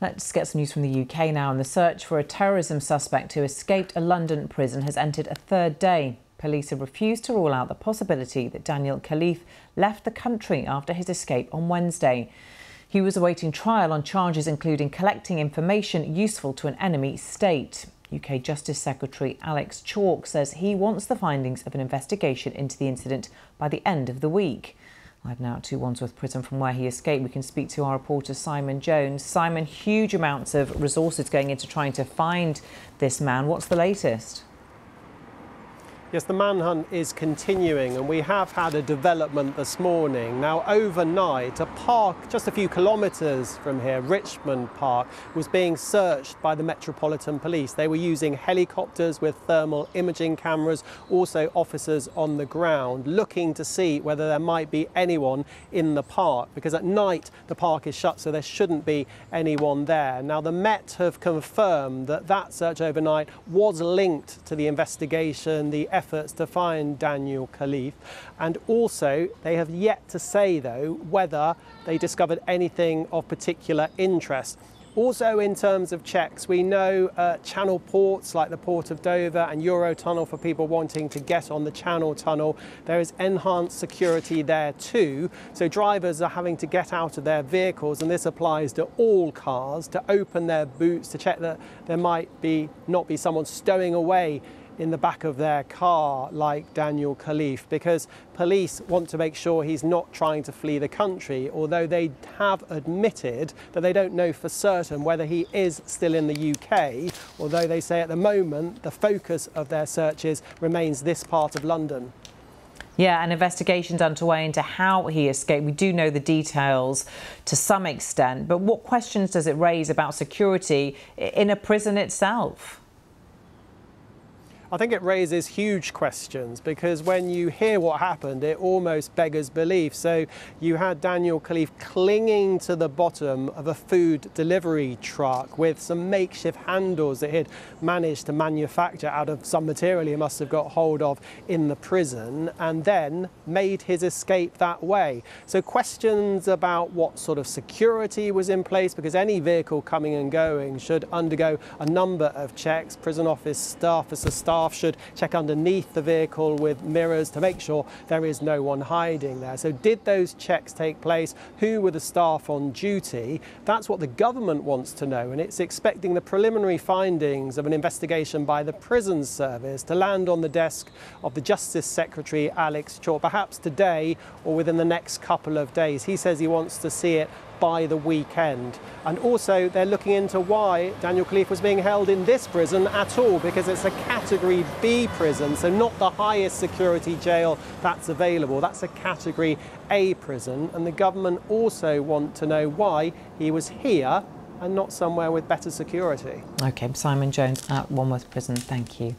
Let's get some news from the UK now. And the search for a terrorism suspect who escaped a London prison has entered a third day. Police have refused to rule out the possibility that Daniel Khalife left the country after his escape on Wednesday. He was awaiting trial on charges including collecting information useful to an enemy state. UK Justice Secretary Alex Chalk says he wants the findings of an investigation into the incident by the end of the week. Live now to Wandsworth Prison from where he escaped. We can speak to our reporter Simon Jones. Simon, huge amounts of resources going into trying to find this man. What's the latest? Yes, the manhunt is continuing, and we have had a development this morning. Now, overnight, a park just a few kilometres from here, Richmond Park, was being searched by the Metropolitan Police. They were using helicopters with thermal imaging cameras, also officers on the ground, looking to see whether there might be anyone in the park, because at night the park is shut, so there shouldn't be anyone there. Now, the Met have confirmed that that search overnight was linked to the investigation, the efforts to find Daniel Khalife. And also, they have yet to say, though, whether they discovered anything of particular interest. Also, in terms of checks, we know uh, channel ports like the Port of Dover and Eurotunnel for people wanting to get on the Channel Tunnel. There is enhanced security there too. So, drivers are having to get out of their vehicles, and this applies to all cars, to open their boots to check that there might be not be someone stowing away in the back of their car like Daniel Khalife because police want to make sure he's not trying to flee the country, although they have admitted that they don't know for certain whether he is still in the UK, although they say at the moment the focus of their searches remains this part of London. Yeah, an investigation's underway into how he escaped. We do know the details to some extent, but what questions does it raise about security in a prison itself? I think it raises huge questions because when you hear what happened, it almost beggars belief. So you had Daniel Khalife clinging to the bottom of a food delivery truck with some makeshift handles that he'd managed to manufacture out of some material he must have got hold of in the prison and then made his escape that way. So questions about what sort of security was in place because any vehicle coming and going should undergo a number of checks. Prison office staff, officer staff staff should check underneath the vehicle with mirrors to make sure there is no one hiding there. So did those checks take place? Who were the staff on duty? That's what the government wants to know and it's expecting the preliminary findings of an investigation by the Prison Service to land on the desk of the Justice Secretary Alex Chalk, perhaps today or within the next couple of days. He says he wants to see it by the weekend. And also they're looking into why Daniel Khalife was being held in this prison at all, because it's a Category B prison, so not the highest security jail that's available. That's a Category A prison, and the government also want to know why he was here and not somewhere with better security. OK, Simon Jones at Wandsworth Prison, thank you.